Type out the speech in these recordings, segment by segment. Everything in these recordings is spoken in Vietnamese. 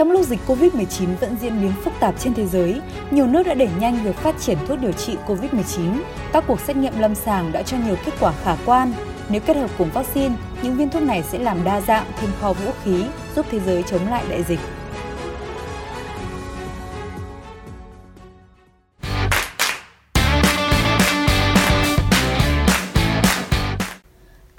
Trong lúc dịch COVID-19 vẫn diễn biến phức tạp trên thế giới, nhiều nước đã đẩy nhanh việc phát triển thuốc điều trị COVID-19. Các cuộc xét nghiệm lâm sàng đã cho nhiều kết quả khả quan. Nếu kết hợp cùng vaccine, những viên thuốc này sẽ làm đa dạng thêm kho vũ khí, giúp thế giới chống lại đại dịch.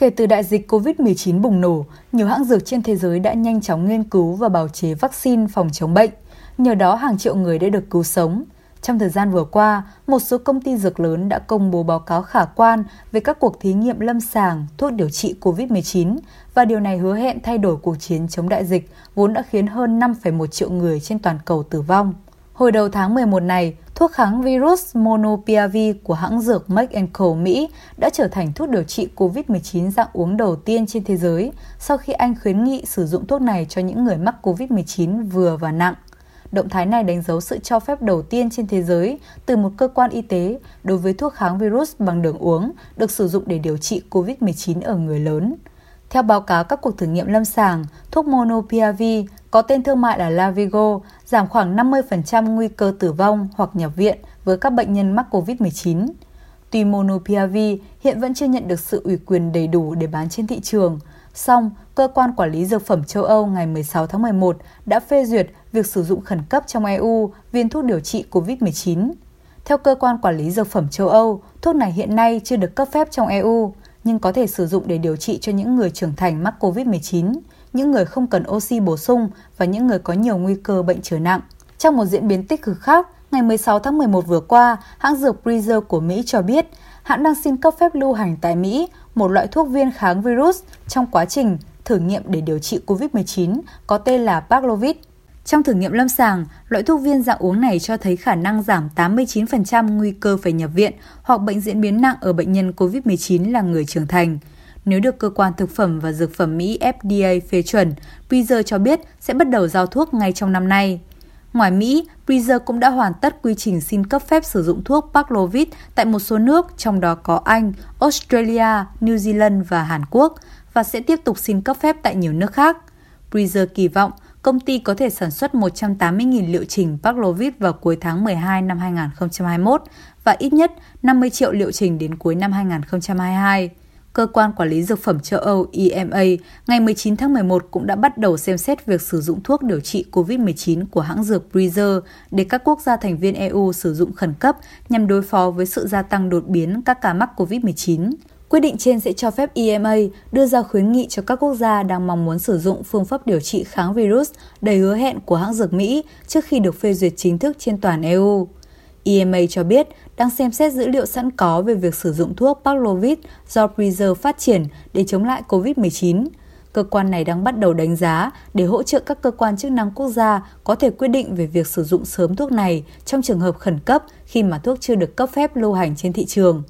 Kể từ đại dịch COVID-19 bùng nổ, nhiều hãng dược trên thế giới đã nhanh chóng nghiên cứu và bào chế vaccine phòng chống bệnh. Nhờ đó, hàng triệu người đã được cứu sống. Trong thời gian vừa qua, một số công ty dược lớn đã công bố báo cáo khả quan về các cuộc thí nghiệm lâm sàng thuốc điều trị COVID-19 và điều này hứa hẹn thay đổi cuộc chiến chống đại dịch vốn đã khiến hơn 5,1 triệu người trên toàn cầu tử vong. Hồi đầu tháng 11 này, thuốc kháng virus Monopiravir của hãng dược Merck Co Mỹ đã trở thành thuốc điều trị COVID-19 dạng uống đầu tiên trên thế giới sau khi Anh khuyến nghị sử dụng thuốc này cho những người mắc COVID-19 vừa và nặng. Động thái này đánh dấu sự cho phép đầu tiên trên thế giới từ một cơ quan y tế đối với thuốc kháng virus bằng đường uống được sử dụng để điều trị COVID-19 ở người lớn. Theo báo cáo các cuộc thử nghiệm lâm sàng, thuốc Monopiravir có tên thương mại là Lavigo giảm khoảng 50% nguy cơ tử vong hoặc nhập viện với các bệnh nhân mắc COVID-19. Tuy Monopiravir hiện vẫn chưa nhận được sự ủy quyền đầy đủ để bán trên thị trường, song Cơ quan Quản lý Dược phẩm châu Âu ngày 16 tháng 11 đã phê duyệt việc sử dụng khẩn cấp trong EU viên thuốc điều trị COVID-19. Theo Cơ quan Quản lý Dược phẩm châu Âu, thuốc này hiện nay chưa được cấp phép trong EU, nhưng có thể sử dụng để điều trị cho những người trưởng thành mắc COVID-19, những người không cần oxy bổ sung và những người có nhiều nguy cơ bệnh trở nặng. Trong một diễn biến tích cực khác, ngày 16 tháng 11 vừa qua, hãng dược Pfizer của Mỹ cho biết hãng đang xin cấp phép lưu hành tại Mỹ một loại thuốc viên kháng virus trong quá trình thử nghiệm để điều trị COVID-19 có tên là Paxlovid. Trong thử nghiệm lâm sàng, loại thuốc viên dạng uống này cho thấy khả năng giảm 89% nguy cơ phải nhập viện hoặc bệnh diễn biến nặng ở bệnh nhân COVID-19 là người trưởng thành. Nếu được cơ quan thực phẩm và dược phẩm Mỹ FDA phê chuẩn, Pfizer cho biết sẽ bắt đầu giao thuốc ngay trong năm nay. Ngoài Mỹ, Pfizer cũng đã hoàn tất quy trình xin cấp phép sử dụng thuốc Paxlovid tại một số nước, trong đó có Anh, Australia, New Zealand và Hàn Quốc, và sẽ tiếp tục xin cấp phép tại nhiều nước khác. Pfizer kỳ vọng công ty có thể sản xuất 180.000 liệu trình Paxlovid vào cuối tháng 12 năm 2021 và ít nhất 50 triệu liệu trình đến cuối năm 2022. Cơ quan Quản lý Dược phẩm châu Âu EMA ngày 19 tháng 11 cũng đã bắt đầu xem xét việc sử dụng thuốc điều trị COVID-19 của hãng dược Pfizer để các quốc gia thành viên EU sử dụng khẩn cấp nhằm đối phó với sự gia tăng đột biến các ca mắc COVID-19. Quyết định trên sẽ cho phép EMA đưa ra khuyến nghị cho các quốc gia đang mong muốn sử dụng phương pháp điều trị kháng virus đầy hứa hẹn của hãng dược Mỹ trước khi được phê duyệt chính thức trên toàn EU. EMA cho biết đang xem xét dữ liệu sẵn có về việc sử dụng thuốc Paxlovid do Pfizer phát triển để chống lại COVID-19. Cơ quan này đang bắt đầu đánh giá để hỗ trợ các cơ quan chức năng quốc gia có thể quyết định về việc sử dụng sớm thuốc này trong trường hợp khẩn cấp khi mà thuốc chưa được cấp phép lưu hành trên thị trường.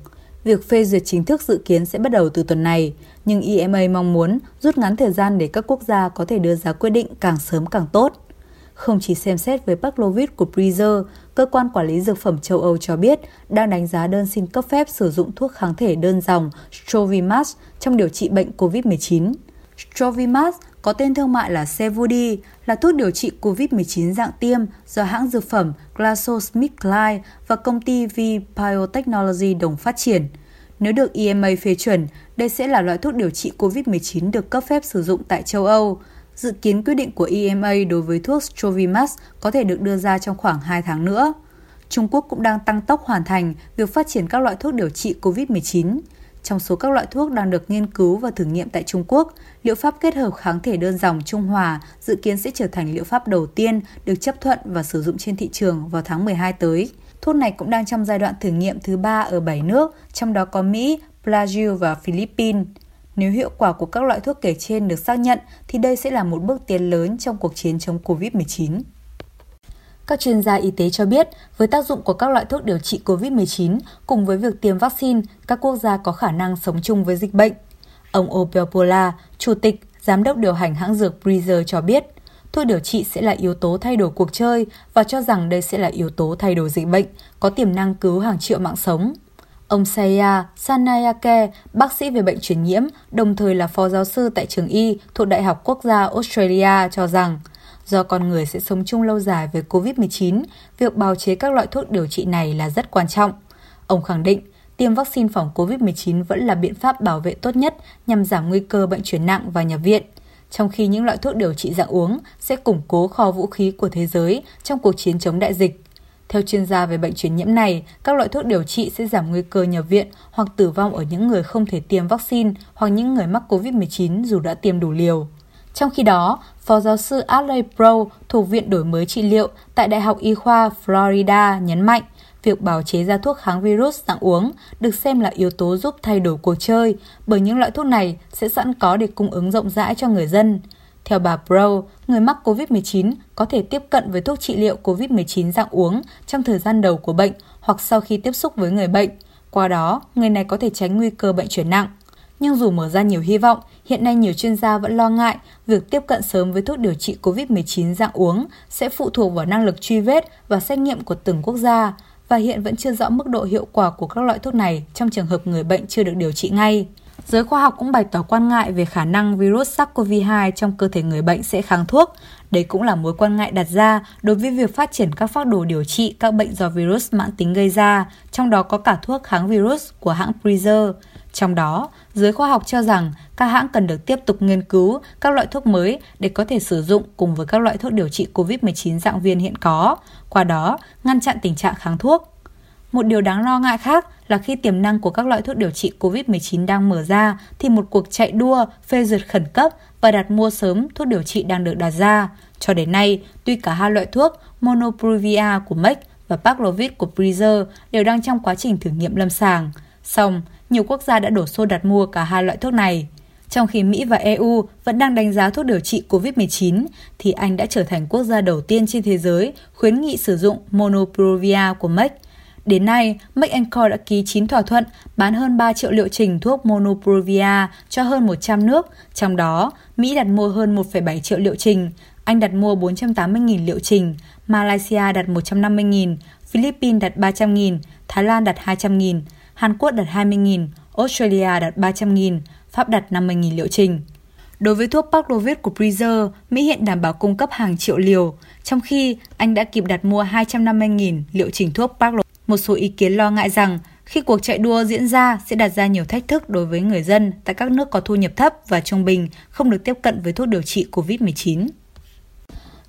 Việc phê duyệt chính thức dự kiến sẽ bắt đầu từ tuần này, nhưng EMA mong muốn rút ngắn thời gian để các quốc gia có thể đưa ra quyết định càng sớm càng tốt. Không chỉ xem xét với Paxlovid của Pfizer, cơ quan quản lý dược phẩm châu Âu cho biết đang đánh giá đơn xin cấp phép sử dụng thuốc kháng thể đơn dòng Strovimax trong điều trị bệnh COVID-19. Strovimax có tên thương mại là Sevudi, là thuốc điều trị COVID-19 dạng tiêm do hãng dược phẩm GlaxoSmithKline và công ty V Biotechnology đồng phát triển. Nếu được EMA phê chuẩn, đây sẽ là loại thuốc điều trị COVID-19 được cấp phép sử dụng tại châu Âu. Dự kiến quyết định của EMA đối với thuốc Strovimax có thể được đưa ra trong khoảng 2 tháng nữa. Trung Quốc cũng đang tăng tốc hoàn thành việc phát triển các loại thuốc điều trị COVID-19. Trong số các loại thuốc đang được nghiên cứu và thử nghiệm tại Trung Quốc, liệu pháp kết hợp kháng thể đơn dòng Trung Hòa dự kiến sẽ trở thành liệu pháp đầu tiên được chấp thuận và sử dụng trên thị trường vào tháng 12 tới. Thuốc này cũng đang trong giai đoạn thử nghiệm thứ ba ở 7 nước, trong đó có Mỹ, Brazil và Philippines. Nếu hiệu quả của các loại thuốc kể trên được xác nhận, thì đây sẽ là một bước tiến lớn trong cuộc chiến chống COVID-19. Các chuyên gia y tế cho biết, với tác dụng của các loại thuốc điều trị COVID-19 cùng với việc tiêm vaccine, các quốc gia có khả năng sống chung với dịch bệnh. Ông Opiopola, chủ tịch, giám đốc điều hành hãng dược Pfizer cho biết, thuốc điều trị sẽ là yếu tố thay đổi cuộc chơi và cho rằng đây sẽ là yếu tố thay đổi dịch bệnh, có tiềm năng cứu hàng triệu mạng sống. Ông Saya Sanayake, bác sĩ về bệnh truyền nhiễm, đồng thời là phó giáo sư tại trường y thuộc Đại học Quốc gia Australia cho rằng do con người sẽ sống chung lâu dài với COVID-19, việc bào chế các loại thuốc điều trị này là rất quan trọng. Ông khẳng định, tiêm vaccine phòng COVID-19 vẫn là biện pháp bảo vệ tốt nhất nhằm giảm nguy cơ bệnh chuyển nặng và nhập viện, trong khi những loại thuốc điều trị dạng uống sẽ củng cố kho vũ khí của thế giới trong cuộc chiến chống đại dịch. Theo chuyên gia về bệnh truyền nhiễm này, các loại thuốc điều trị sẽ giảm nguy cơ nhập viện hoặc tử vong ở những người không thể tiêm vaccine hoặc những người mắc COVID-19 dù đã tiêm đủ liều. Trong khi đó, Phó giáo sư Ashley Pro thuộc Viện Đổi mới trị liệu tại Đại học Y khoa Florida nhấn mạnh, việc bào chế ra thuốc kháng virus dạng uống được xem là yếu tố giúp thay đổi cuộc chơi, bởi những loại thuốc này sẽ sẵn có để cung ứng rộng rãi cho người dân. Theo bà Pro, người mắc COVID-19 có thể tiếp cận với thuốc trị liệu COVID-19 dạng uống trong thời gian đầu của bệnh hoặc sau khi tiếp xúc với người bệnh. Qua đó, người này có thể tránh nguy cơ bệnh chuyển nặng. Nhưng dù mở ra nhiều hy vọng, hiện nay nhiều chuyên gia vẫn lo ngại việc tiếp cận sớm với thuốc điều trị COVID-19 dạng uống sẽ phụ thuộc vào năng lực truy vết và xét nghiệm của từng quốc gia và hiện vẫn chưa rõ mức độ hiệu quả của các loại thuốc này trong trường hợp người bệnh chưa được điều trị ngay. Giới khoa học cũng bày tỏ quan ngại về khả năng virus SARS-CoV-2 trong cơ thể người bệnh sẽ kháng thuốc. Đây cũng là mối quan ngại đặt ra đối với việc phát triển các phác đồ điều trị các bệnh do virus mãn tính gây ra, trong đó có cả thuốc kháng virus của hãng Pfizer. Trong đó, giới khoa học cho rằng các hãng cần được tiếp tục nghiên cứu các loại thuốc mới để có thể sử dụng cùng với các loại thuốc điều trị COVID-19 dạng viên hiện có, qua đó ngăn chặn tình trạng kháng thuốc. Một điều đáng lo ngại khác là khi tiềm năng của các loại thuốc điều trị COVID-19 đang mở ra thì một cuộc chạy đua phê duyệt khẩn cấp và đặt mua sớm thuốc điều trị đang được đặt ra. Cho đến nay, tuy cả hai loại thuốc Monopruvia của Merck và Paxlovid của Pfizer đều đang trong quá trình thử nghiệm lâm sàng. Song, nhiều quốc gia đã đổ xô đặt mua cả hai loại thuốc này. Trong khi Mỹ và EU vẫn đang đánh giá thuốc điều trị COVID-19, thì Anh đã trở thành quốc gia đầu tiên trên thế giới khuyến nghị sử dụng Monoprovia của Merck – Đến nay, Merck Co đã ký 9 thỏa thuận bán hơn 3 triệu liệu trình thuốc Monoprovia cho hơn 100 nước, trong đó Mỹ đặt mua hơn 1,7 triệu liệu trình, Anh đặt mua 480.000 liệu trình, Malaysia đặt 150.000, Philippines đặt 300.000, Thái Lan đặt 200.000, Hàn Quốc đặt 20.000, Australia đặt 300.000, Pháp đặt 50.000 liệu trình. Đối với thuốc Paxlovid của Pfizer, Mỹ hiện đảm bảo cung cấp hàng triệu liều, trong khi Anh đã kịp đặt mua 250.000 liệu trình thuốc Paxlovid. Một số ý kiến lo ngại rằng khi cuộc chạy đua diễn ra sẽ đặt ra nhiều thách thức đối với người dân tại các nước có thu nhập thấp và trung bình không được tiếp cận với thuốc điều trị COVID-19.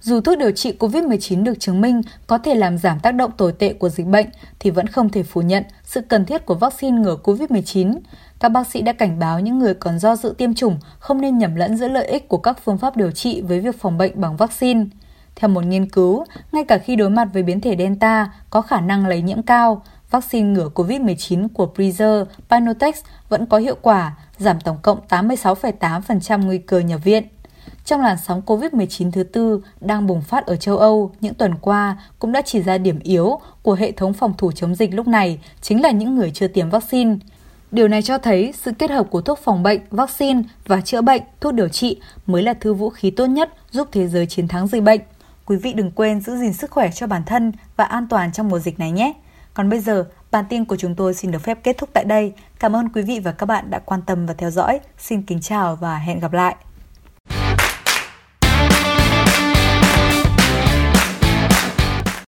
Dù thuốc điều trị COVID-19 được chứng minh có thể làm giảm tác động tồi tệ của dịch bệnh, thì vẫn không thể phủ nhận sự cần thiết của vaccine ngừa COVID-19. Các bác sĩ đã cảnh báo những người còn do dự tiêm chủng không nên nhầm lẫn giữa lợi ích của các phương pháp điều trị với việc phòng bệnh bằng vaccine. Theo một nghiên cứu, ngay cả khi đối mặt với biến thể Delta có khả năng lây nhiễm cao, vaccine ngừa COVID-19 của Pfizer BioNTech vẫn có hiệu quả, giảm tổng cộng 86,8% nguy cơ nhập viện. Trong làn sóng COVID-19 thứ tư đang bùng phát ở châu Âu những tuần qua cũng đã chỉ ra điểm yếu của hệ thống phòng thủ chống dịch lúc này chính là những người chưa tiêm vaccine. Điều này cho thấy sự kết hợp của thuốc phòng bệnh, vaccine và chữa bệnh, thuốc điều trị mới là thứ vũ khí tốt nhất giúp thế giới chiến thắng dịch bệnh. Quý vị đừng quên giữ gìn sức khỏe cho bản thân và an toàn trong mùa dịch này nhé. Còn bây giờ, bản tin của chúng tôi xin được phép kết thúc tại đây. Cảm ơn quý vị và các bạn đã quan tâm và theo dõi. Xin kính chào và hẹn gặp lại.